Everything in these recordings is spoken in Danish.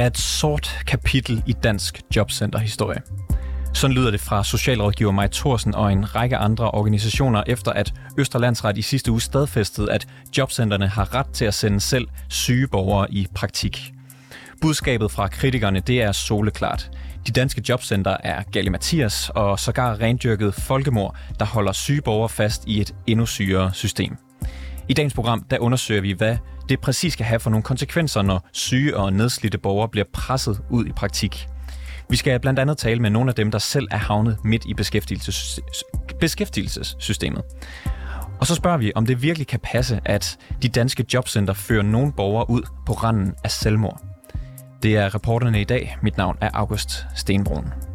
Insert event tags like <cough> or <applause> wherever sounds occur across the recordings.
Det er et sort kapitel i dansk jobcenterhistorie. Sådan lyder det fra socialrådgiver Maj Thorsen og en række andre organisationer, efter at Østerlandsret i sidste uge stadfæstede, at jobcenterne har ret til at sende selv syge borgere i praktik. Budskabet fra kritikerne, det er soleklart. De danske jobcenter er galimatias og sågar rendyrket folkemord, der holder syge borgere fast i et endnu sygere system. I dagens program, der undersøger vi, hvad det præcis skal have for nogle konsekvenser, når syge og nedslidte borgere bliver presset ud i praktik. Vi skal blandt andet tale med nogle af dem, der selv er havnet midt i beskæftigelses- beskæftigelsessystemet. Og så spørger vi, om det virkelig kan passe, at de danske jobcenter fører nogle borgere ud på randen af selvmord. Det er reporterne i dag. Mit navn er August Stenbrun.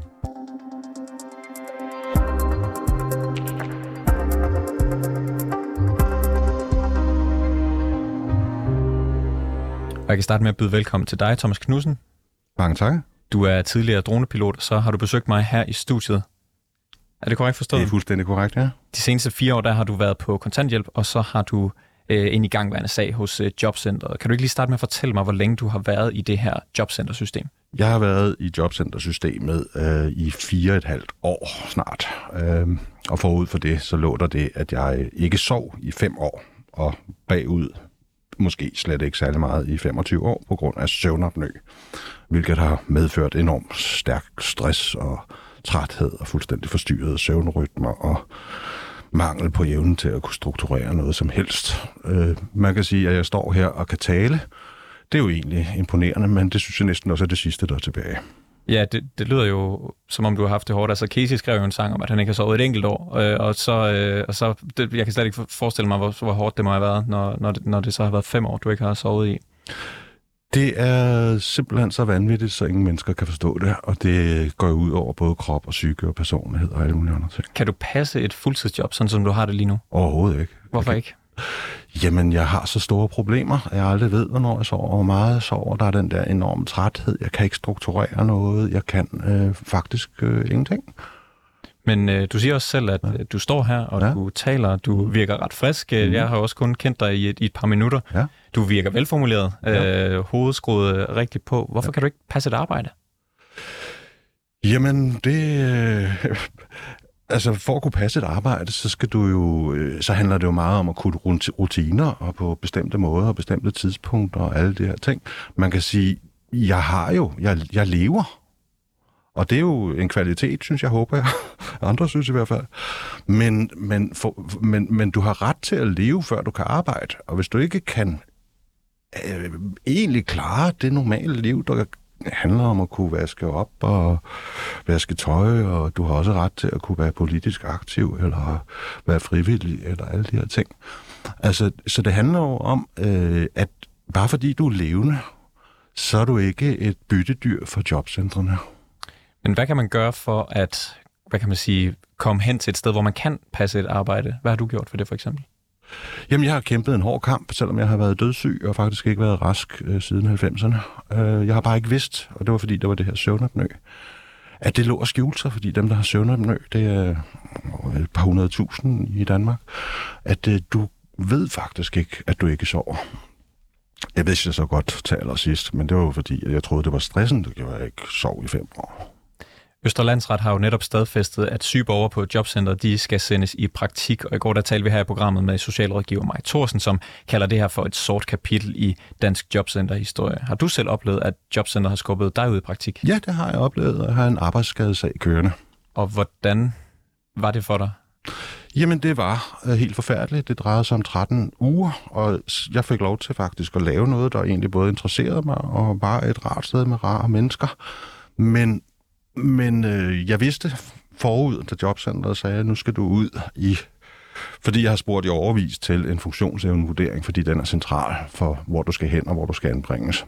Og jeg kan starte med at byde velkommen til dig, Thomas Knudsen. Mange tak. Du er tidligere dronepilot, og så har du besøgt mig her i studiet. Er det korrekt forstået? Det er fuldstændig korrekt, ja. De seneste fire år, der har du været på kontanthjælp, og så har du øh, en igangværende sag hos øh, Jobcentret. Kan du ikke lige starte med at fortælle mig, hvor længe du har været i det her Jobcenter-system? Jeg har været i jobcentersystemet øh, i fire og et halvt år snart. Øh, og forud for det, så lå der det, at jeg ikke sov i fem år, og bagud måske slet ikke særlig meget i 25 år på grund af søvnopnø, hvilket har medført enormt stærk stress og træthed og fuldstændig forstyrrede søvnrytmer og mangel på evnen til at kunne strukturere noget som helst. Øh, man kan sige, at jeg står her og kan tale. Det er jo egentlig imponerende, men det synes jeg næsten også er det sidste, der er tilbage. Ja, det, det lyder jo, som om du har haft det hårdt. Altså, Casey skrev jo en sang om, at han ikke har sovet et enkelt år, øh, og så, øh, og så det, jeg kan slet ikke forestille mig, hvor, hvor hårdt det må have været, når, når, det, når det så har været fem år, du ikke har sovet i. Det er simpelthen så vanvittigt, så ingen mennesker kan forstå det, og det går ud over både krop og psyke og personlighed og alle mulige andre ting. Kan du passe et fuldtidsjob, sådan som du har det lige nu? Overhovedet ikke. Hvorfor ikke? Jamen, jeg har så store problemer, jeg aldrig ved, hvornår jeg sover, hvor meget jeg sover. Der er den der enorme træthed. Jeg kan ikke strukturere noget. Jeg kan øh, faktisk øh, ingenting. Men øh, du siger også selv, at ja. du står her, og ja. du taler, du virker ret frisk. Mm. Jeg har også kun kendt dig i et, i et par minutter. Ja. Du virker velformuleret, ja. øh, hovedskruet rigtigt på. Hvorfor ja. kan du ikke passe et arbejde? Jamen, det... Øh, altså, for at kunne passe et arbejde, så skal du jo... Øh, så handler det jo meget om at kunne rutiner, og på bestemte måder, og bestemte tidspunkter, og alle de her ting. Man kan sige, jeg har jo... Jeg, jeg lever og det er jo en kvalitet, synes jeg, håber jeg. <laughs> Andre synes i hvert fald. Men, men, for, men, men du har ret til at leve, før du kan arbejde. Og hvis du ikke kan øh, egentlig klare det normale liv, der handler om at kunne vaske op og vaske tøj, og du har også ret til at kunne være politisk aktiv, eller være frivillig, eller alle de her ting. Altså, så det handler jo om, øh, at bare fordi du er levende, så er du ikke et byttedyr for jobcentrene. Men hvad kan man gøre for at, hvad kan man sige, komme hen til et sted, hvor man kan passe et arbejde? Hvad har du gjort for det for eksempel? Jamen, jeg har kæmpet en hård kamp, selvom jeg har været dødssyg og faktisk ikke været rask øh, siden 90'erne. Øh, jeg har bare ikke vidst, og det var fordi, der var det her søvnapnø, at det lå og skjulte sig, fordi dem, der har søvnapnø, det er et par hundrede tusind i Danmark, at øh, du ved faktisk ikke, at du ikke sover. Jeg vidste så godt til allersidst, men det var jo fordi, at jeg troede, det var stressen, der gjorde, at jeg ikke sov i fem år. Østerlandsret har jo netop stadfæstet, at syge borgere på jobcenter, de skal sendes i praktik. Og i går der talte vi her i programmet med socialrådgiver Maj Thorsen, som kalder det her for et sort kapitel i dansk jobcenterhistorie. Har du selv oplevet, at jobcenter har skubbet dig ud i praktik? Ja, det har jeg oplevet. Jeg har en arbejdsskadesag kørende. Og hvordan var det for dig? Jamen, det var uh, helt forfærdeligt. Det drejede sig om 13 uger, og jeg fik lov til faktisk at lave noget, der egentlig både interesserede mig, og var et rart sted med rare mennesker. Men men øh, jeg vidste forud, da jobcentret sagde, at nu skal du ud i... Fordi jeg har spurgt i overvis til en funktionsevnevurdering, fordi den er central for, hvor du skal hen og hvor du skal anbringes.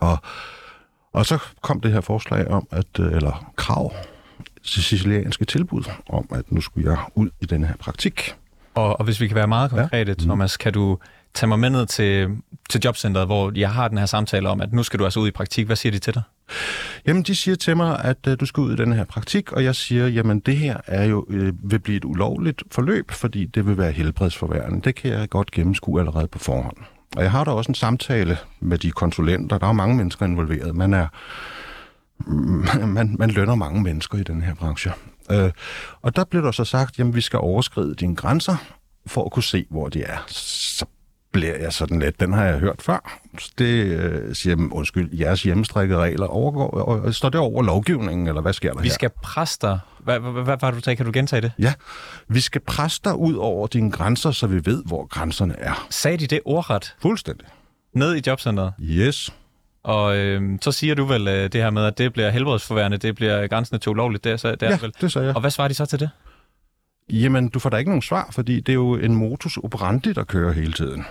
Og, og så kom det her forslag om, at, øh, eller krav, sicilianske tilbud om, at nu skulle jeg ud i den her praktik. Og, og hvis vi kan være meget konkrete, ja. Thomas, kan du tage mig med ned til, til jobcentret, hvor jeg har den her samtale om, at nu skal du altså ud i praktik. Hvad siger de til dig? Jamen, de siger til mig, at uh, du skal ud i den her praktik, og jeg siger, jamen det her er jo, øh, vil blive et ulovligt forløb, fordi det vil være helbredsforværende. Det kan jeg godt gennemskue allerede på forhånd. Og jeg har da også en samtale med de konsulenter. Der er mange mennesker involveret. Man er man, man lønner mange mennesker i den her branche. Øh, og der blev der så sagt, jamen vi skal overskride dine grænser for at kunne se, hvor de er. Så bliver jeg sådan lidt, den har jeg hørt før. Det øh, siger, undskyld, jeres hjemmestrikkede regler overgår, og, står det over lovgivningen, eller hvad sker der Vi her? skal presse dig. Hvad, var du sagde? Kan du gentage det? Ja, vi skal presse dig ud over dine grænser, så vi ved, hvor grænserne er. Sagde de det ordret Fuldstændig. ned i jobcentret? Yes. Og øh, så siger du vel øh, det her med, at det bliver helbredsforværende, det bliver grænsen til ulovligt, det er, så, det er Ja, vel. det sagde jeg. Og hvad svarer de så til det? Jamen, du får da ikke nogen svar, fordi det er jo en modus operandi, der kører hele tiden.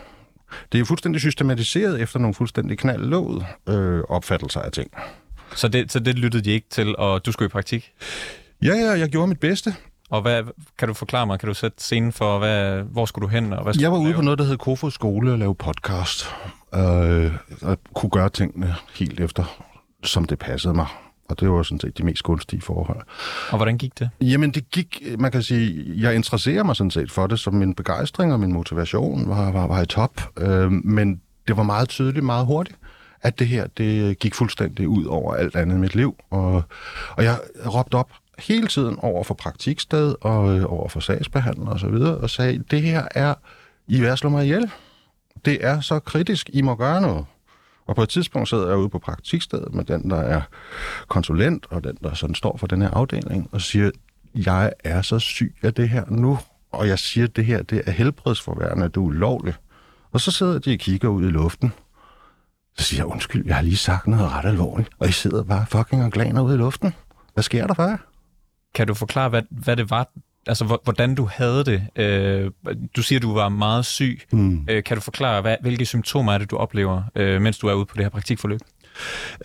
Det er jo fuldstændig systematiseret efter nogle fuldstændig knaldlåede øh, opfattelser af ting. Så det, så det lyttede de ikke til, og du skulle i praktik? Ja, ja, jeg gjorde mit bedste. Og hvad, kan du forklare mig, kan du sætte scenen for, hvad, hvor skulle du hen? Og hvad Jeg var ude på noget, der hed Kofod Skole og lave podcast. Øh, og kunne gøre tingene helt efter, som det passede mig. Og det var sådan set de mest gunstige forhold. Og hvordan gik det? Jamen, det gik, man kan sige, jeg interesserer mig sådan set for det, så min begejstring og min motivation var, var, var i top. Øh, men det var meget tydeligt, meget hurtigt, at det her, det gik fuldstændig ud over alt andet i mit liv. Og, og jeg råbte op hele tiden over for praktiksted og øh, over for sagsbehandler og så videre, og sagde, det her er, I at slå mig ihjel. Det er så kritisk, I må gøre noget. Og på et tidspunkt sidder jeg ude på praktikstedet med den, der er konsulent, og den, der sådan står for den her afdeling, og siger, jeg er så syg af det her nu, og jeg siger, at det her det er helbredsforværende, det er ulovligt. Og så sidder de og kigger ud i luften. Så siger jeg, undskyld, jeg har lige sagt noget ret alvorligt, og I sidder bare fucking og glaner ud i luften. Hvad sker der for jer? Kan du forklare, hvad, hvad det var, altså hvor- hvordan du havde det? Øh, du siger, du var meget syg. Hmm. Øh, kan du forklare, hvad, hvilke symptomer er det, du oplever, øh, mens du er ude på det her praktikforløb?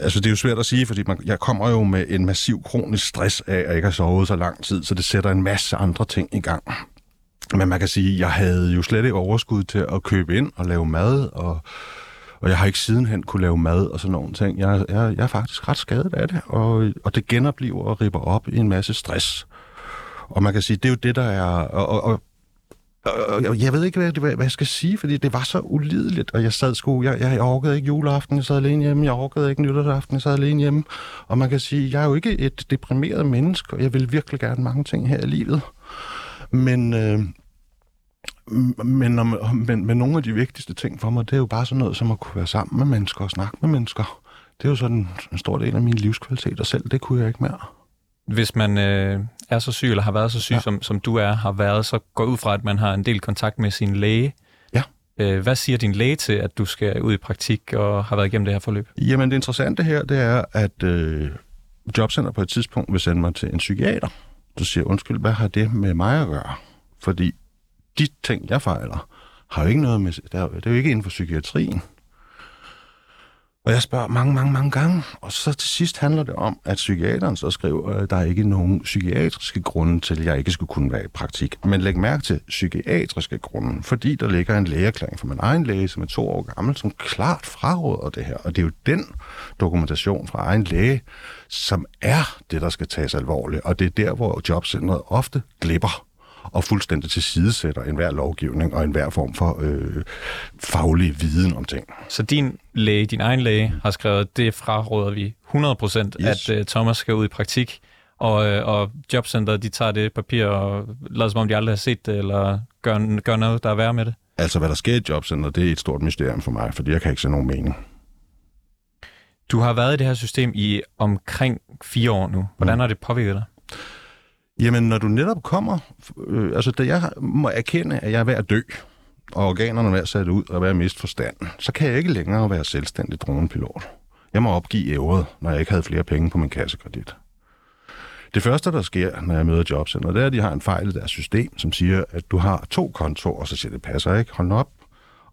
Altså, det er jo svært at sige, fordi man, jeg kommer jo med en massiv kronisk stress af, at jeg ikke har sovet så lang tid, så det sætter en masse andre ting i gang. Men man kan sige, at jeg havde jo slet ikke overskud til at købe ind og lave mad, og, og jeg har ikke sidenhen kunne lave mad og sådan nogle ting. Jeg, jeg, jeg er faktisk ret skadet af det, og, og det genoplever og ripper op i en masse stress. Og man kan sige, det er jo det, der er... Og, og, og, og jeg ved ikke, hvad, hvad, jeg skal sige, fordi det var så ulideligt, og jeg sad sgu, jeg, jeg, orkede ikke juleaften, jeg sad alene hjemme, jeg orkede ikke nytårsaften, jeg sad alene hjemme, og man kan sige, jeg er jo ikke et deprimeret menneske, og jeg vil virkelig gerne mange ting her i livet, men, øh, men, men, men nogle af de vigtigste ting for mig, det er jo bare sådan noget, som at kunne være sammen med mennesker og snakke med mennesker. Det er jo sådan en stor del af min livskvalitet, og selv det kunne jeg ikke mere. Hvis man øh, er så syg, eller har været så syg, ja. Som, som du er, har været, så går ud fra, at man har en del kontakt med sin læge. Ja. Øh, hvad siger din læge til, at du skal ud i praktik og har været igennem det her forløb? Jamen det interessante her, det er, at øh, Jobcenter på et tidspunkt vil sende mig til en psykiater. Så siger undskyld, hvad har det med mig at gøre? Fordi de ting, jeg fejler, har jo ikke noget med... Det er jo ikke inden for psykiatrien. Og jeg spørger mange, mange, mange gange, og så til sidst handler det om, at psykiateren så skriver, at der er ikke nogen psykiatriske grunde til, at jeg ikke skulle kunne være i praktik. Men læg mærke til psykiatriske grunde, fordi der ligger en lægeerklæring fra min egen læge, som er to år gammel, som klart fraråder det her. Og det er jo den dokumentation fra egen læge, som er det, der skal tages alvorligt. Og det er der, hvor jobcentret ofte glipper og fuldstændig tilsidesætter enhver lovgivning og enhver form for øh, faglig viden om ting. Så din læge, din egen læge, har skrevet, det fraråder vi 100%, yes. At uh, Thomas skal ud i praktik, og, øh, og jobcenteret, de tager det papir og lader som om, de aldrig har set det, eller gør, gør noget, der er værre med det. Altså, hvad der sker i jobcentret, det er et stort mysterium for mig, fordi jeg kan ikke se nogen mening. Du har været i det her system i omkring fire år nu. Hvordan Mm. har det påvirket dig? Jamen, når du netop kommer... Øh, altså, da jeg må erkende, at jeg er ved at dø, og organerne er ved at sætte ud og er ved at miste forstanden, så kan jeg ikke længere være selvstændig dronepilot. Jeg må opgive ævret, når jeg ikke havde flere penge på min kassekredit. Det første, der sker, når jeg møder jobcenter, det er, at de har en fejl i deres system, som siger, at du har to kontorer, og så siger det passer ikke, hold op.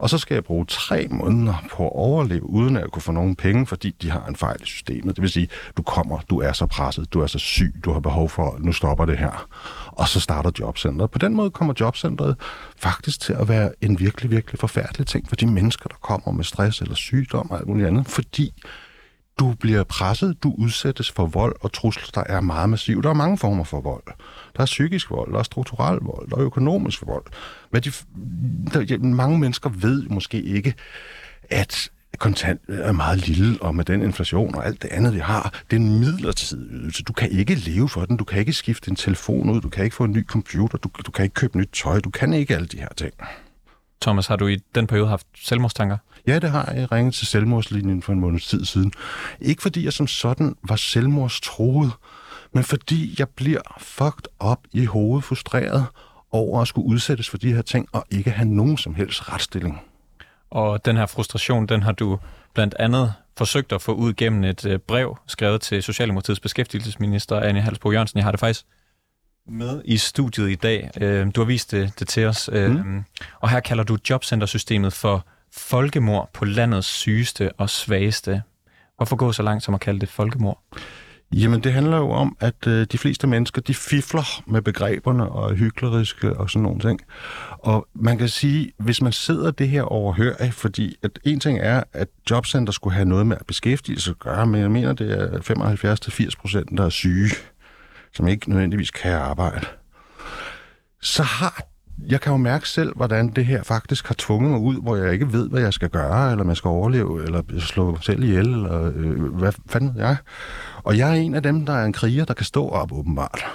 Og så skal jeg bruge tre måneder på at overleve, uden at jeg kunne få nogen penge, fordi de har en fejl i systemet. Det vil sige, du kommer, du er så presset, du er så syg, du har behov for, nu stopper det her. Og så starter jobcentret. På den måde kommer jobcentret faktisk til at være en virkelig, virkelig forfærdelig ting for de mennesker, der kommer med stress eller sygdom og alt muligt andet, fordi Du bliver presset, du udsættes for vold og trusler, der er meget massiv. Der er mange former for vold. Der er psykisk vold, der er strukturel vold, der er økonomisk vold. Men de, der, mange mennesker ved måske ikke, at kontant er meget lille, og med den inflation og alt det andet, vi har, det er en midlertidig ydelse. Du kan ikke leve for den, du kan ikke skifte en telefon ud, du kan ikke få en ny computer, du, du kan ikke købe nyt tøj, du kan ikke alle de her ting. Thomas, har du i den periode haft selvmordstanker? Ja, det har jeg ringet til selvmordslinjen for en måneds tid siden. Ikke fordi jeg som sådan var selvmordstroet, men fordi jeg bliver fucked op i hovedet frustreret over at skulle udsættes for de her ting og ikke have nogen som helst retsstilling. Og den her frustration, den har du blandt andet forsøgt at få ud gennem et øh, brev, skrevet til Socialdemokratiets beskæftigelsesminister, Anne Halsbo Jørgensen. Jeg har det faktisk med i studiet i dag. Øh, du har vist det, det til os. Øh, mm. Og her kalder du jobcentersystemet for folkemord på landets sygeste og svageste. Hvorfor gå så langt som at kalde det folkemord? Jamen, det handler jo om, at øh, de fleste mennesker, de fifler med begreberne og er hykleriske og sådan nogle ting. Og man kan sige, hvis man sidder det her overhørig, fordi at en ting er, at jobcenter skulle have noget med beskæftigelse at gøre, men jeg mener, det er 75-80 procent, der er syge, som ikke nødvendigvis kan arbejde. Så har jeg kan jo mærke selv, hvordan det her faktisk har tvunget mig ud, hvor jeg ikke ved, hvad jeg skal gøre, eller man skal overleve, eller slå mig selv ihjel, eller øh, hvad fanden jeg. Og jeg er en af dem, der er en kriger, der kan stå op åbenbart.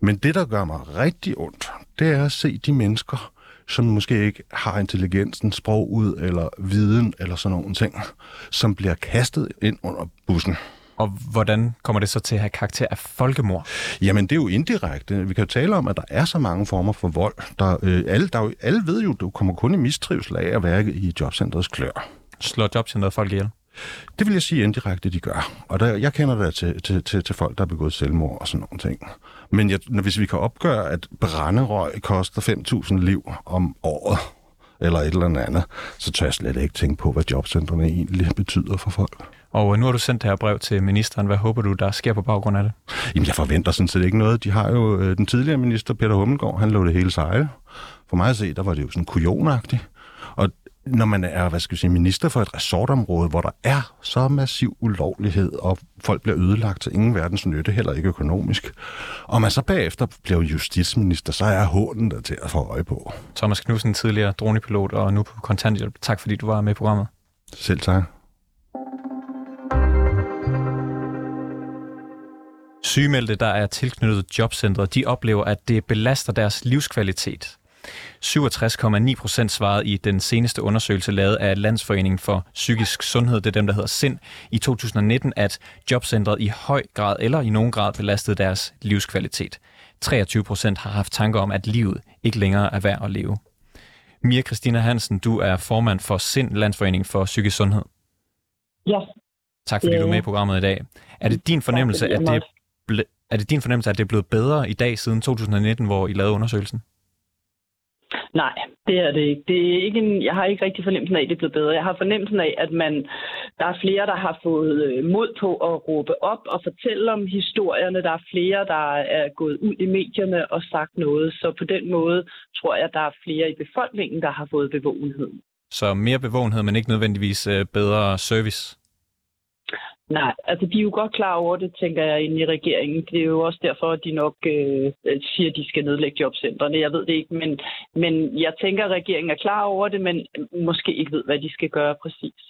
Men det, der gør mig rigtig ondt, det er at se de mennesker, som måske ikke har intelligensen, sprog ud, eller viden, eller sådan nogle ting, som bliver kastet ind under bussen. Og hvordan kommer det så til at have karakter af folkemord? Jamen, det er jo indirekte. Vi kan jo tale om, at der er så mange former for vold. Der, øh, alle, der, alle ved jo, du kommer kun i mistrivsel af at være i jobcentrets klør. Slår jobcentret folk ihjel? Det vil jeg sige indirekte, de gør. Og der, jeg kender det til, til, til, til folk, der har begået selvmord og sådan nogle ting. Men jeg, når, hvis vi kan opgøre, at brænderøg koster 5.000 liv om året, eller et eller andet, så tør jeg slet ikke tænke på, hvad jobcentrene egentlig betyder for folk. Og nu har du sendt det her brev til ministeren. Hvad håber du, der sker på baggrund af det? Jamen, jeg forventer sådan set ikke noget. De har jo øh, den tidligere minister, Peter Hummelgaard, han lå det hele sejle. For mig at se, der var det jo sådan kujonagtigt. Og når man er hvad skal jeg sige, minister for et resortområde, hvor der er så massiv ulovlighed, og folk bliver ødelagt til ingen verdens nytte, heller ikke økonomisk, og man så bagefter bliver justitsminister, så er hånden der til at få øje på. Thomas Knudsen, tidligere dronepilot og nu på kontanthjælp. Tak fordi du var med i programmet. Selv tak. Sygemeldte, der er tilknyttet jobcentret, de oplever, at det belaster deres livskvalitet. 67,9 procent svarede i den seneste undersøgelse lavet af Landsforeningen for Psykisk Sundhed, det er dem, der hedder SIND, i 2019, at jobcentret i høj grad eller i nogen grad belastede deres livskvalitet. 23 procent har haft tanker om, at livet ikke længere er værd at leve. Mia Christina Hansen, du er formand for SIND, Landsforening for Psykisk Sundhed. Ja. Tak fordi du er med i programmet i dag. Er det din fornemmelse, at det er det din fornemmelse, at det er blevet bedre i dag siden 2019, hvor I lavede undersøgelsen? Nej, det er det ikke. Det er ikke en, jeg har ikke rigtig fornemmelsen af, at det er blevet bedre. Jeg har fornemmelsen af, at man, der er flere, der har fået øh, mod på at råbe op og fortælle om historierne. Der er flere, der er gået ud i medierne og sagt noget. Så på den måde tror jeg, at der er flere i befolkningen, der har fået bevågenhed. Så mere bevågenhed, men ikke nødvendigvis øh, bedre service? Nej, altså de er jo godt klar over det, tænker jeg, inde i regeringen. Det er jo også derfor, at de nok øh, øh, siger, at de skal nedlægge jobcentrene. Jeg ved det ikke, men, men jeg tænker, at regeringen er klar over det, men måske ikke ved, hvad de skal gøre præcis.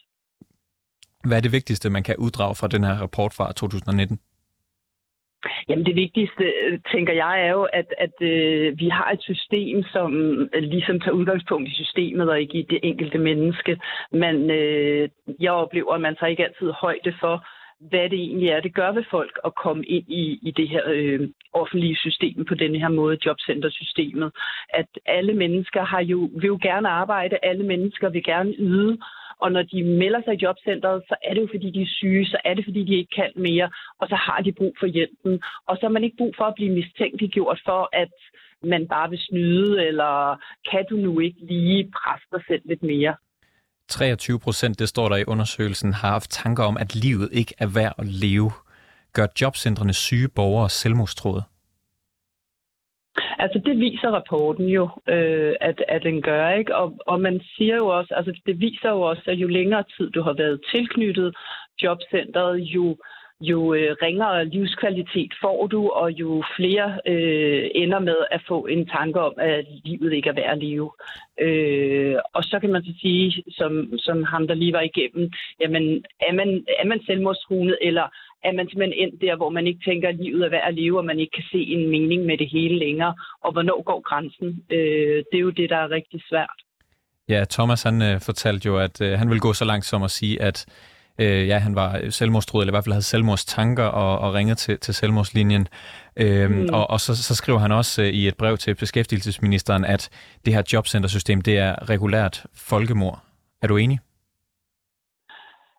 Hvad er det vigtigste, man kan uddrage fra den her rapport fra 2019? Jamen det vigtigste, tænker jeg, er jo, at, at øh, vi har et system, som øh, ligesom tager udgangspunkt i systemet og ikke i det enkelte menneske. Men øh, jeg oplever, at man tager ikke altid højde for, hvad det egentlig er, det gør ved folk at komme ind i, i det her øh, offentlige system på denne her måde, jobcentersystemet. At alle mennesker har jo, vil jo gerne arbejde, alle mennesker vil gerne yde, og når de melder sig i jobcentret, så er det jo fordi, de er syge, så er det fordi, de ikke kan mere, og så har de brug for hjælpen. Og så har man ikke brug for at blive mistænkeliggjort for, at man bare vil snyde, eller kan du nu ikke lige presse dig selv lidt mere? 23 procent, det står der i undersøgelsen, har haft tanker om, at livet ikke er værd at leve. Gør jobcentrene syge borgere selvmordstråde? Altså det viser rapporten jo, øh, at, at den gør, ikke? Og, og man siger jo også, altså det viser jo også, at jo længere tid du har været tilknyttet jobcentret, jo jo øh, ringere livskvalitet får du, og jo flere øh, ender med at få en tanke om, at livet ikke er værd at leve. Øh, og så kan man så sige, som, som ham der lige var igennem, jamen er man, er man selvmordstruende, eller er man simpelthen endt der, hvor man ikke tænker, at livet er værd at leve, og man ikke kan se en mening med det hele længere, og hvornår går grænsen? Øh, det er jo det, der er rigtig svært. Ja, Thomas han øh, fortalte jo, at øh, han vil gå så langt som at sige, at øh, ja, han var selvmordstruet, eller i hvert fald havde selvmordstanker og, og ringede til, til selvmordslinjen. Øhm, mm. Og, og så, så skriver han også øh, i et brev til beskæftigelsesministeren, at det her jobcentersystem, det er regulært folkemord. Er du enig?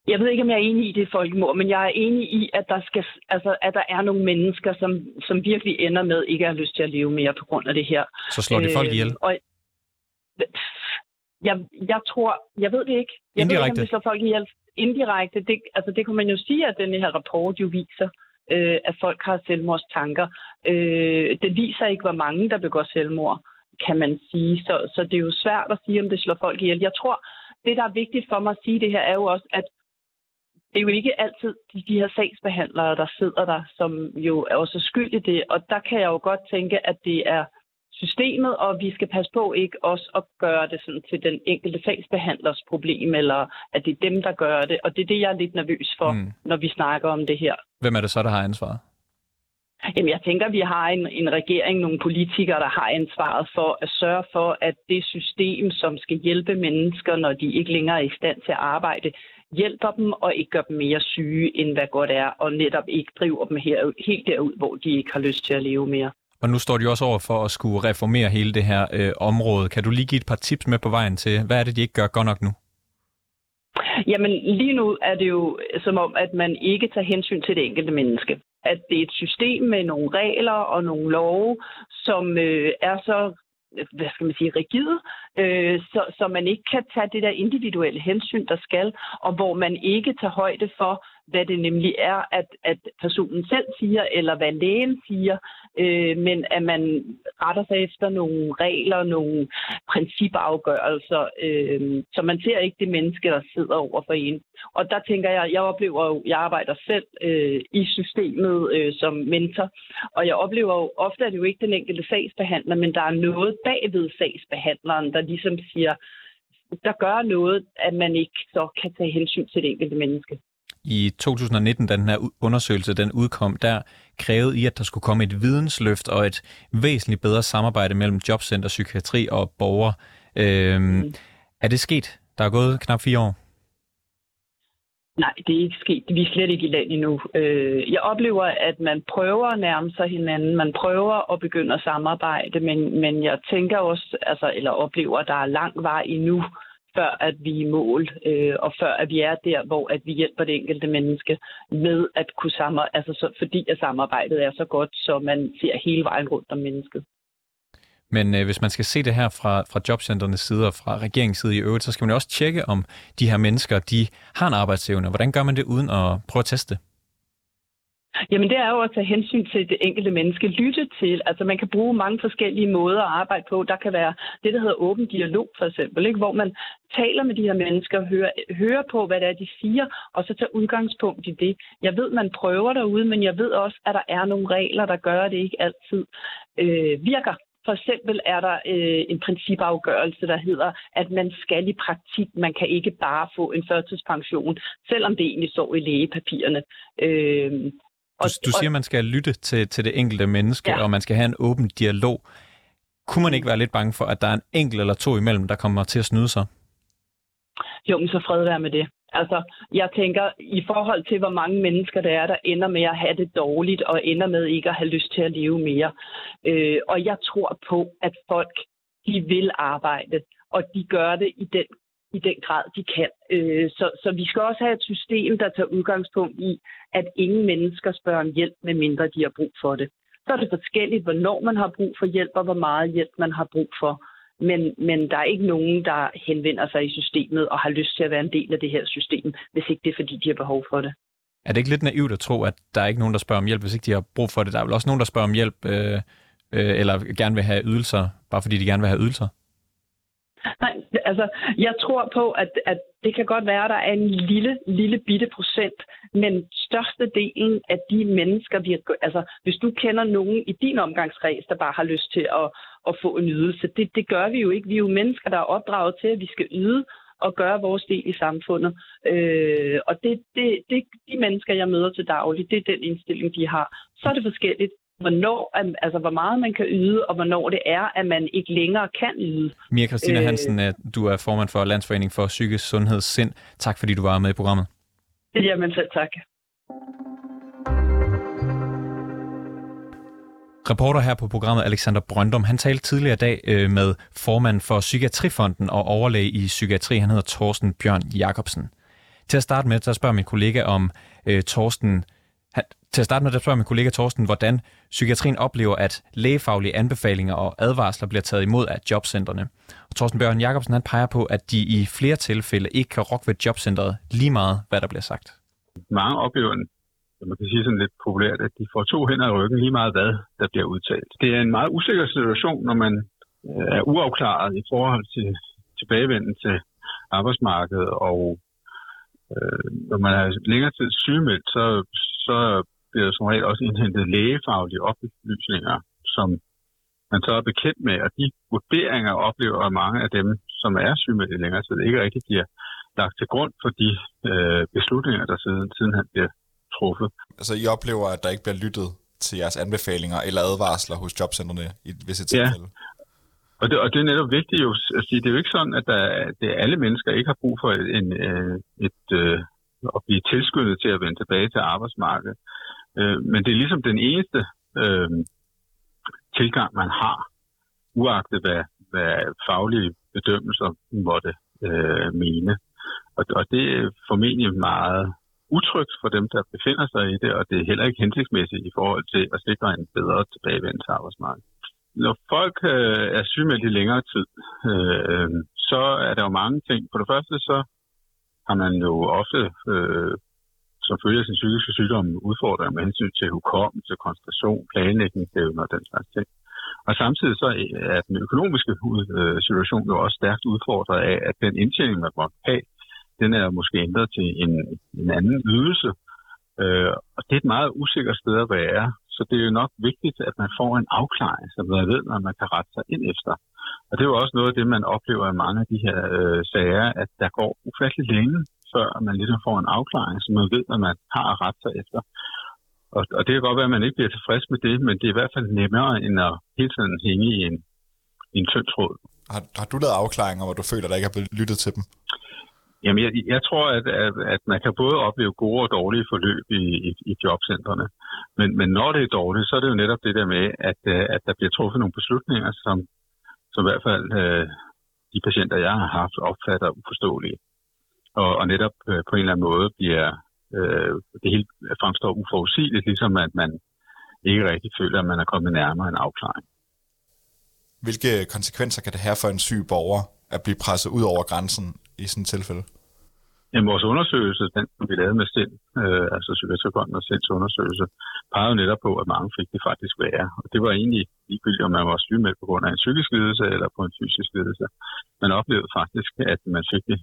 Jeg ved ikke, om jeg er enig i det folkemord, men jeg er enig i, at der, skal, altså, at der er nogle mennesker, som, som virkelig ender med ikke at have lyst til at leve mere på grund af det her. Så slår de folk ihjel? Øh, og, jeg, jeg tror, jeg ved det ikke. Jeg Indirekte? ved ikke, om det slår folk ihjel indirekte, det, altså det kunne man jo sige, at den her rapport jo viser, øh, at folk har selvmordstanker. Øh, det viser ikke, hvor mange, der begår selvmord, kan man sige. Så, så det er jo svært at sige, om det slår folk ihjel. Jeg tror, det, der er vigtigt for mig at sige det her, er jo også, at det er jo ikke altid de, de her sagsbehandlere, der sidder der, som jo er også skyld i det. Og der kan jeg jo godt tænke, at det er systemet, og vi skal passe på ikke også at gøre det sådan til den enkelte sagsbehandlers problem, eller at det er dem, der gør det. Og det er det, jeg er lidt nervøs for, mm. når vi snakker om det her. Hvem er det så, der har ansvaret? Jamen, jeg tænker, at vi har en, en regering, nogle politikere, der har ansvaret for at sørge for, at det system, som skal hjælpe mennesker, når de ikke længere er i stand til at arbejde, hjælper dem og ikke gør dem mere syge, end hvad godt er, og netop ikke driver dem her, helt derud, hvor de ikke har lyst til at leve mere. Og nu står de også over for at skulle reformere hele det her øh, område. Kan du lige give et par tips med på vejen til, hvad er det, de ikke gør godt nok nu? Jamen lige nu er det jo som om, at man ikke tager hensyn til det enkelte menneske. At det er et system med nogle regler og nogle love, som øh, er så hvad skal man sige, rigide, øh, så, så man ikke kan tage det der individuelle hensyn, der skal, og hvor man ikke tager højde for, hvad det nemlig er, at, at personen selv siger, eller hvad lægen siger, øh, men at man retter sig efter nogle regler, nogle principafgørelser, øh, så man ser ikke det menneske, der sidder over for en. Og der tænker jeg, jeg oplever jo, jeg arbejder selv øh, i systemet øh, som mentor, og jeg oplever jo ofte, at det jo ikke den enkelte sagsbehandler, men der er noget bagved sagsbehandleren, der ligesom siger, der gør noget, at man ikke så kan tage hensyn til det enkelte menneske i 2019, da den her undersøgelse den udkom, der krævede I, at der skulle komme et vidensløft og et væsentligt bedre samarbejde mellem jobcenter, psykiatri og borgere. Øhm, mm. Er det sket? Der er gået knap fire år. Nej, det er ikke sket. Vi er slet ikke i land endnu. Øh, jeg oplever, at man prøver at nærme sig hinanden. Man prøver at begynde at samarbejde, men, men jeg tænker også, altså, eller oplever, at der er lang vej endnu før at vi er i mål, øh, og før at vi er der, hvor at vi hjælper det enkelte menneske med at kunne samarbejde, altså så, fordi at samarbejdet er så godt, så man ser hele vejen rundt om mennesket. Men øh, hvis man skal se det her fra, fra jobcenternes side og fra regeringens side i øvrigt, så skal man jo også tjekke, om de her mennesker de har en arbejdsevne. Hvordan gør man det uden at prøve at teste? Jamen det er jo at tage hensyn til det enkelte menneske, lytte til. Altså man kan bruge mange forskellige måder at arbejde på. Der kan være det, der hedder åben dialog for eksempel, ikke? hvor man taler med de her mennesker, hører, hører på, hvad det er, de siger, og så tager udgangspunkt i det. Jeg ved, man prøver derude, men jeg ved også, at der er nogle regler, der gør, at det ikke altid øh, virker. For eksempel er der øh, en principafgørelse, der hedder, at man skal i praktik. Man kan ikke bare få en førtidspension, selvom det egentlig står i lægepapirerne. Øh, du, du siger, at man skal lytte til, til det enkelte menneske, ja. og man skal have en åben dialog. Kunne man ikke være lidt bange for, at der er en enkelt eller to imellem, der kommer til at snyde sig? Jo, men så fred være med det. Altså, jeg tænker, i forhold til, hvor mange mennesker der er, der ender med at have det dårligt, og ender med ikke at have lyst til at leve mere. Øh, og jeg tror på, at folk, de vil arbejde, og de gør det i den i den grad, de kan. Øh, så, så vi skal også have et system, der tager udgangspunkt i, at ingen mennesker spørger om hjælp, medmindre de har brug for det. Så er det forskelligt, hvornår man har brug for hjælp, og hvor meget hjælp man har brug for. Men, men der er ikke nogen, der henvender sig i systemet og har lyst til at være en del af det her system, hvis ikke det er, fordi de har behov for det. Er det ikke lidt naivt at tro, at der er ikke nogen, der spørger om hjælp, hvis ikke de har brug for det? Der er vel også nogen, der spørger om hjælp, øh, øh, eller gerne vil have ydelser, bare fordi de gerne vil have ydelser? Nej, altså, jeg tror på, at, at det kan godt være, at der er en lille, lille bitte procent, men størstedelen af de mennesker, vi, altså, hvis du kender nogen i din omgangskreds, der bare har lyst til at, at få en ydelse, det, det gør vi jo ikke. Vi er jo mennesker, der er opdraget til, at vi skal yde og gøre vores del i samfundet. Øh, og det, det, det, de mennesker, jeg møder til daglig, det er den indstilling, de har. Så er det forskelligt, hvornår, altså hvor meget man kan yde, og hvornår det er, at man ikke længere kan yde. Mia Christina øh, Hansen, øh, du er formand for Landsforening for Psykisk Sundhed Sind. Tak fordi du var med i programmet. Jamen selv tak. Reporter her på programmet, Alexander Brøndum, han talte tidligere i dag øh, med formand for Psykiatrifonden og overlæge i psykiatri. Han hedder Torsten Bjørn Jacobsen. Til at starte med, så spørger min kollega om øh, Torsten han, til at starte med, der spørger min kollega Thorsten, hvordan psykiatrien oplever, at lægefaglige anbefalinger og advarsler bliver taget imod af jobcentrene. Og Thorsten Bjørn Jacobsen han peger på, at de i flere tilfælde ikke kan rokke ved jobcentret lige meget, hvad der bliver sagt. Mange oplever man kan sige sådan lidt populært, at de får to hænder i ryggen lige meget hvad, der bliver udtalt. Det er en meget usikker situation, når man øh, er uafklaret i forhold til tilbagevenden til arbejdsmarkedet, og øh, når man er længere tid sygemeldt, så, så bliver der som regel også indhentet lægefaglige oplysninger, som man så er bekendt med, og de vurderinger oplever mange af dem, som er sygemeldt i længere tid, ikke rigtig bliver lagt til grund for de øh, beslutninger, der siden, siden han bliver truffet. Altså I oplever, at der ikke bliver lyttet til jeres anbefalinger eller advarsler hos jobcentrene i visse tilfælde? Ja. Og det, og det er netop vigtigt jo at sige, det er jo ikke sådan, at der, det er alle mennesker ikke har brug for en, en, øh, et, et, øh, at blive tilskyndet til at vende tilbage til arbejdsmarkedet. Øh, men det er ligesom den eneste øh, tilgang, man har, uagtet hvad, hvad faglige bedømmelser måtte øh, mene. Og, og det er formentlig meget utrygt for dem, der befinder sig i det, og det er heller ikke hensigtsmæssigt i forhold til at sikre en bedre tilbagevendelse til arbejdsmarkedet. Når folk øh, er sygemeldt i længere tid, øh, øh så er der jo mange ting. For det første så har man jo ofte øh, som følge af sin psykiske sygdom udfordringer med hensyn til hukommelse, koncentration, planlægningsevne og den slags ting. Og samtidig så er den økonomiske øh, situation jo også stærkt udfordret af, at den indtjening, man måtte have, den er måske ændret til en, en anden ydelse. Øh, og det er et meget usikkert sted at være. Så det er jo nok vigtigt, at man får en afklaring, så man ved, når man kan rette sig ind efter. Og det er jo også noget af det, man oplever i mange af de her øh, sager, at der går ufattelig længe, før man ligesom får en afklaring, så man ved, hvad man har at rette sig efter. Og, og det kan godt være, at man ikke bliver tilfreds med det, men det er i hvert fald nemmere, end at hele tiden hænge i en, i en tynd tråd. Har, har du lavet afklaringer, hvor du føler, at der ikke er blevet lyttet til dem? Jamen, jeg, jeg tror, at, at, at man kan både opleve gode og dårlige forløb i, i, i jobcentrene. Men, men når det er dårligt, så er det jo netop det der med, at, øh, at der bliver truffet nogle beslutninger, som, som i hvert fald øh, de patienter, jeg har haft, opfatter uforståelige. Og, og netop øh, på en eller anden måde bliver øh, det hele fremstår uforudsigeligt, ligesom at man ikke rigtig føler, at man er kommet nærmere en afklaring. Hvilke konsekvenser kan det have for en syg borger at blive presset ud over grænsen i sådan et tilfælde? Jamen, vores undersøgelse, den som vi lavede med SIND, øh, altså Psykiatrifonden og SINDs undersøgelse, pegede netop på, at mange fik det faktisk værre. Og det var egentlig ligegyldigt, om man var sygemeldt på grund af en psykisk lidelse eller på en fysisk lidelse. Man oplevede faktisk, at man fik det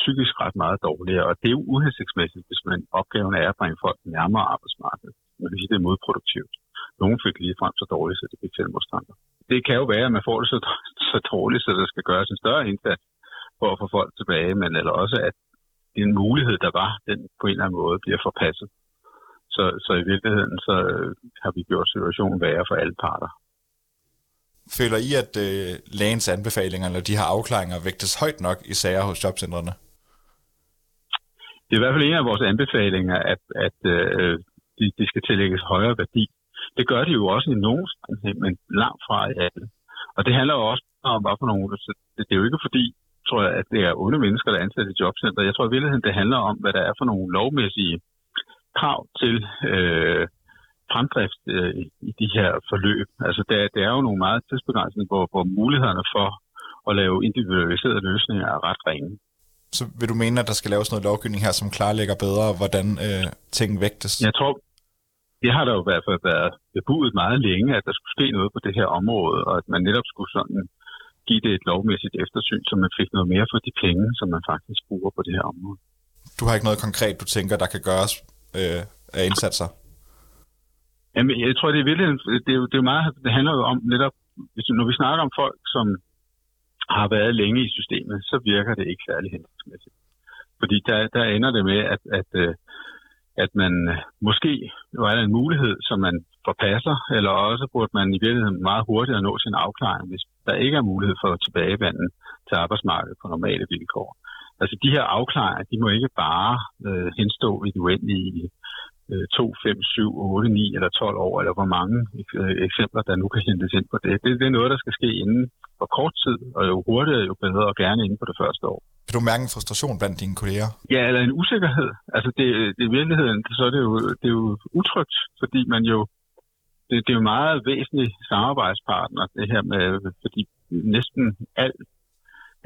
psykisk ret meget dårligere, og det er jo uhensigtsmæssigt, hvis man opgaven er at bringe folk nærmere arbejdsmarkedet. Man kan sige, det er modproduktivt. Nogle fik lige frem så dårligt, så det fik selvmordstanker. Det kan jo være, at man får det så, så dårligt, så der skal gøres en større indsats for at få folk tilbage, men eller også, at den mulighed, der var, den på en eller anden måde bliver forpasset. Så, så i virkeligheden, så har vi gjort situationen værre for alle parter. Føler I, at øh, lægens anbefalinger eller de her afklaringer vægtes højt nok i sager hos jobcentrene? Det er i hvert fald en af vores anbefalinger, at, at øh, de, de skal tillægges højere værdi. Det gør de jo også i nogen sammenhæng, men langt fra i alle. Og det handler jo også om, hvad for nogle... Det, det er jo ikke fordi, tror jeg, at det er onde mennesker, der er ansat i jobcenter. Jeg tror i virkeligheden, det handler om, hvad der er for nogle lovmæssige krav til øh, fremdrift øh, i de her forløb. Altså, der, der er jo nogle meget tidsbegrænsninger, hvor, hvor mulighederne for at lave individualiserede løsninger er ret ringe. Så vil du mene, at der skal laves noget lovgivning her, som klarlægger bedre, hvordan øh, ting vægtes? Jeg tror, det har der jo i hvert fald været bebudet meget længe, at der skulle ske noget på det her område, og at man netop skulle sådan give det et lovmæssigt eftersyn, så man fik noget mere for de penge, som man faktisk bruger på det her område. Du har ikke noget konkret, du tænker, der kan gøres øh, af indsatser? Jamen, jeg tror, det er virkelig, det er jo, det er meget, det handler jo om netop, hvis, når vi snakker om folk, som har været længe i systemet, så virker det ikke særlig hensigtsmæssigt. Fordi der, der ender det med, at, at, øh, at man øh, måske jo er der en mulighed, som man forpasser, eller også burde man i virkeligheden meget hurtigere nå sin afklaring, hvis der ikke er mulighed for at tilbagevende til arbejdsmarkedet på normale vilkår. Altså de her afklaringer, de må ikke bare øh, henstå i det uendelige 2, 5, 7, 8, 9 eller 12 år, eller hvor mange øh, eksempler, der nu kan hentes ind på det. det. Det er noget, der skal ske inden for kort tid, og jo hurtigere, jo bedre, og gerne inden på det første år. Kan du mærke en frustration blandt dine kolleger? Ja, eller en usikkerhed. Altså det, det i virkeligheden, så er det jo, det er jo utrygt, fordi man jo, det, det er jo meget væsentlig samarbejdspartner, det her med, fordi næsten alt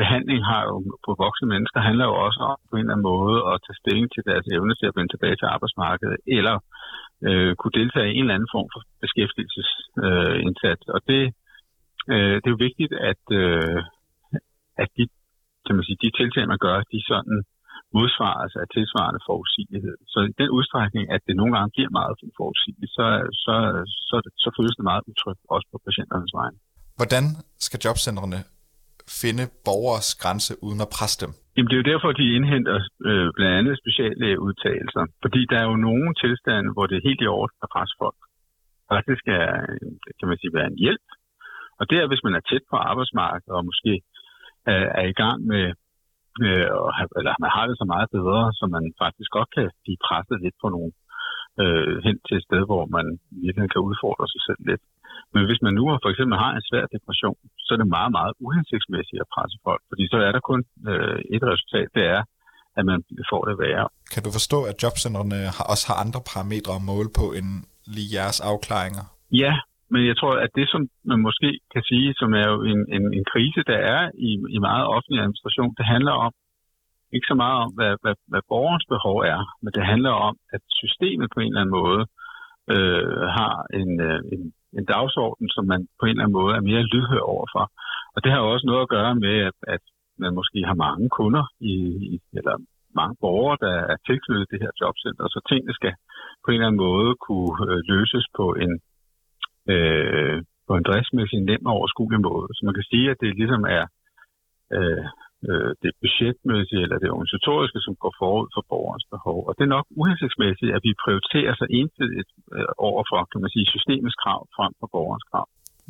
behandling har jo på voksne mennesker handler jo også om på en eller anden måde at tage stilling til deres evne til at vende tilbage til arbejdsmarkedet, eller øh, kunne deltage i en eller anden form for beskæftigelsesindsats. Øh, og det, øh, det er jo vigtigt, at, øh, at de, kan man sige, de tiltag, man gør, de sådan modsvares af tilsvarende forudsigelighed. Så i den udstrækning, at det nogle gange giver meget forudsigeligt, så, så, så, så føles det meget utrygt, også på patienternes vegne. Hvordan skal jobcentrene finde borgers grænse uden at presse dem? Jamen, det er jo derfor, de indhenter øh, blandt andet specielle udtalelser. Fordi der er jo nogle tilstande, hvor det er helt i orden at presse folk. Faktisk er, kan man sige, være en hjælp. Og det er, hvis man er tæt på arbejdsmarkedet og måske øh, er i gang med, øh, eller man har det så meget bedre, så man faktisk godt kan blive presset lidt på nogle øh, hen til et sted, hvor man virkelig kan udfordre sig selv lidt. Men hvis man nu for eksempel har en svær depression, så er det meget, meget uhensigtsmæssigt at presse folk, fordi så er der kun øh, et resultat, det er, at man får det værre. Kan du forstå, at jobcentrene også har andre parametre at måle på end lige jeres afklaringer? Ja, men jeg tror, at det, som man måske kan sige, som er jo en, en, en krise, der er i, i meget offentlig administration, det handler om, ikke så meget om, hvad, hvad, hvad borgerens behov er, men det handler om, at systemet på en eller anden måde øh, har en, øh, en, en dagsorden, som man på en eller anden måde er mere lydhør overfor. Og det har også noget at gøre med, at, at man måske har mange kunder, i, eller mange borgere, der er tilknyttet det her jobcenter, så tingene skal på en eller anden måde kunne øh, løses på en, øh, på en driftsmæssig nem og overskuelig måde. Så man kan sige, at det ligesom er øh, øh, det budgetmæssige eller det organisatoriske, som går forud for borgerens behov. Og det er nok uhensigtsmæssigt, at vi prioriterer så ensidigt øh, over for kan man sige, systemets krav frem for borgerens krav.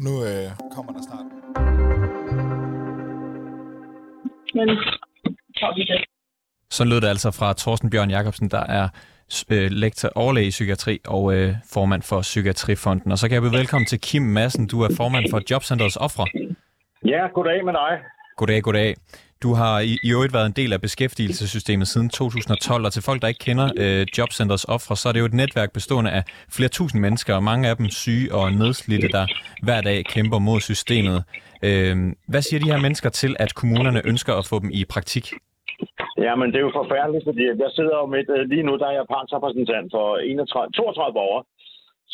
Nu øh, kommer der snart. Men så lød det altså fra Thorsten Bjørn Jacobsen, der er øh, lektor overlæge i psykiatri og øh, formand for Psykiatrifonden. Og så kan jeg byde velkommen til Kim Madsen. Du er formand for Jobcenterets Ofre. Ja, goddag med dig. Goddag, goddag. Du har i, i øvrigt været en del af beskæftigelsessystemet siden 2012, og til folk, der ikke kender øh, Jobcentrets ofre, så er det jo et netværk bestående af flere tusind mennesker, og mange af dem syge og nedslidte, der hver dag kæmper mod systemet. Øh, hvad siger de her mennesker til, at kommunerne ønsker at få dem i praktik? Ja, men det er jo forfærdeligt, fordi jeg sidder jo med, øh, lige nu der er jeg partsrepræsentant for 31, 32 borgere,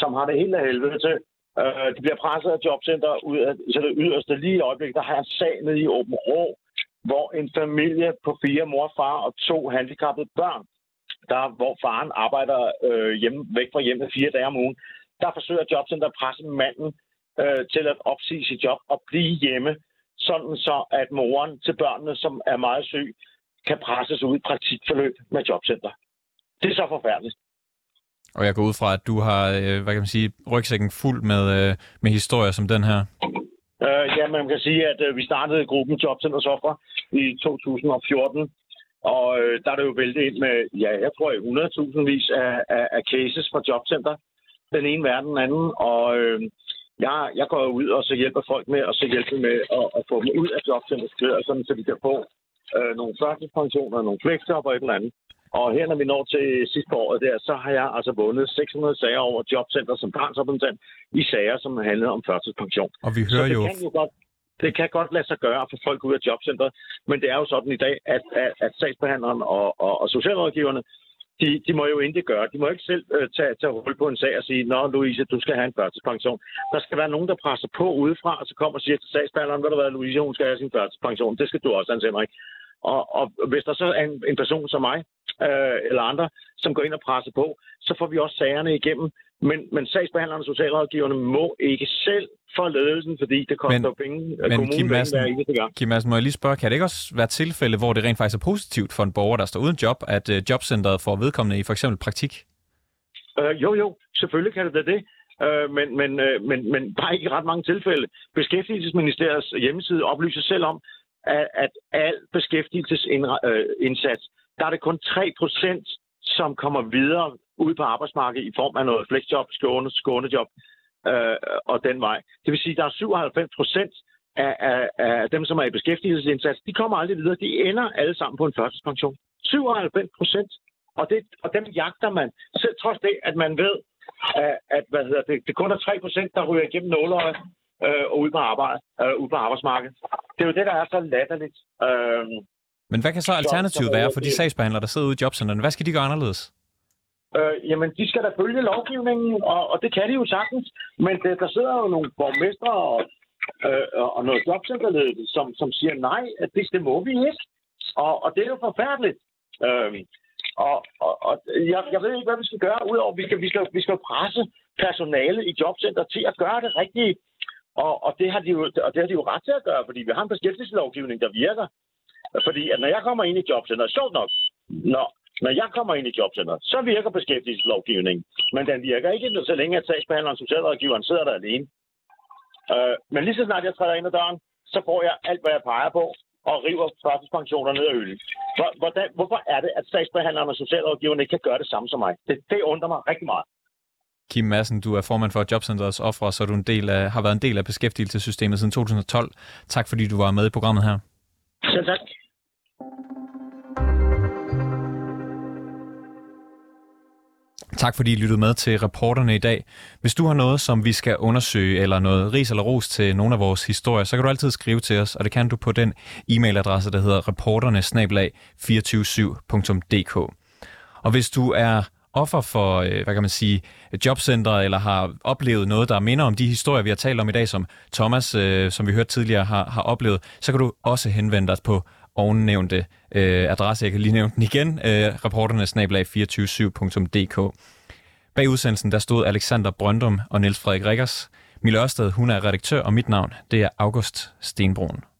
som har det helt af helvede til. Øh, de bliver presset af jobcenter ud af, så det yderste lige i øjeblikket. Der har jeg sag nede i Åben Rå, hvor en familie på fire mor, far og to handicappede børn, der, hvor faren arbejder øh, hjemme, væk fra hjemmet fire dage om ugen, der forsøger jobcenter at presse manden øh, til at opsige sit job og blive hjemme, sådan så at moren til børnene, som er meget syg, kan presses ud i praktikforløb med jobcenter. Det er så forfærdeligt. Og jeg går ud fra, at du har, øh, hvad kan man sige, rygsækken fuld med, øh, med historier som den her. Øh, ja, man kan sige, at øh, vi startede gruppen Jobcenters Offer i 2014, og øh, der er det jo væltet ind med, ja, jeg tror, 100.000 vis af, af, af cases fra Jobcenter. Den ene verden, den anden, og øh, jeg, jeg går ud og så hjælper folk med, og så hjælper med at, at få dem ud af Jobcenters sådan så de kan få øh, nogle førtidspensioner, nogle flexjob og et eller andet. Og her, når vi når til sidste år, der, så har jeg altså vundet 600 sager over jobcenter som partsrepræsentant i sager, som handler om førtidspension. Og vi hører så jo... Kan jo godt, det kan godt lade sig gøre at få folk ud af jobcenter, men det er jo sådan i dag, at, at, at sagsbehandleren og, og, og socialrådgiverne de, de må jo ikke gøre. De må ikke selv øh, tage, tage hul på en sag og sige, Nå, Louise, du skal have en førtidspension. Der skal være nogen, der presser på udefra, og så kommer og siger til sagsbehandleren, hvad der været, Louise, hun skal have sin førtidspension. Det skal du også, Hans Henrik. Og, og hvis der så er en, en person som mig, øh, eller andre, som går ind og presser på, så får vi også sagerne igennem. Men, men sagsbehandlerne og socialrådgiverne må ikke selv for ledelsen, fordi det koster men, penge. Men kommunen Kim Madsen. Kim Madsen, må jeg lige spørge, kan det ikke også være tilfælde, hvor det rent faktisk er positivt for en borger, der står uden job, at uh, jobcentret får vedkommende i for eksempel praktik? Uh, jo, jo, selvfølgelig kan det da det. Uh, men, men, uh, men, men bare ikke ret mange tilfælde. Beskæftigelsesministeriets hjemmeside oplyser selv om, at, at al beskæftigelsesindsats, der er det kun 3 procent, som kommer videre ud på arbejdsmarkedet i form af noget flexjob, skåne, skånejob øh, og den vej. Det vil sige, at der er 97 procent af, af, af dem, som er i beskæftigelsesindsats, de kommer aldrig videre. De ender alle sammen på en førtidspension. 97 procent. Og, det, og dem jagter man, selv trods det, at man ved, at, at hvad hedder det, det kun er 3 procent, der ryger igennem nåløjet øh, og ud på, arbejde, øh, ud på arbejdsmarkedet. Det er jo det, der er så latterligt. Øh, Men hvad kan så alternativet være for de sagsbehandlere, der sidder ude i jobcentrene? Hvad skal de gøre anderledes? Øh, jamen, de skal da følge lovgivningen, og, og det kan de jo sagtens. Men det, der sidder jo nogle borgmestre og, øh, og noget jobcenterledelse, som, som siger nej, at det, det må vi ikke. Og, og det er jo forfærdeligt. Øh, og, og, og jeg, jeg ved ikke, hvad vi skal gøre, udover vi skal, vi skal, vi skal presse personale i jobcenter til at gøre det rigtige. Og, og, det har de jo, og det har de jo ret til at gøre, fordi vi har en beskæftigelseslovgivning, der virker. Fordi at når jeg kommer ind i jobcenter, sjovt nok, når, når jeg kommer ind i jobcenteret, så virker beskæftigelseslovgivningen. Men den virker ikke, så længe at sagsbehandleren og socialrådgiveren sidder der alene. Øh, men lige så snart jeg træder ind ad døren, så får jeg alt, hvad jeg peger på, og river førtidspensioner ned af øllen. Hvordan, hvorfor er det, at sagsbehandleren og socialrådgiveren ikke kan gøre det samme som mig? Det, det undrer mig rigtig meget. Kim Madsen, du er formand for Jobcenterets Ofre, så du en del af, har været en del af beskæftigelsessystemet siden 2012. Tak fordi du var med i programmet her. Selv tak. Tak fordi I lyttede med til reporterne i dag. Hvis du har noget, som vi skal undersøge, eller noget ris eller ros til nogle af vores historier, så kan du altid skrive til os, og det kan du på den e-mailadresse, der hedder reporterne-247.dk. Og hvis du er offer for, øh, hvad kan man sige, jobcenter, eller har oplevet noget, der minder om de historier, vi har talt om i dag, som Thomas, øh, som vi hørte tidligere, har, har oplevet, så kan du også henvende dig på ovennævnte øh, adresse. Jeg kan lige nævne den igen. Øh, reporterne snablag 247.dk. Bag udsendelsen der stod Alexander Brøndum og Niels Frederik Rikkers. Mille Ørsted, hun er redaktør, og mit navn det er August Stenbrun.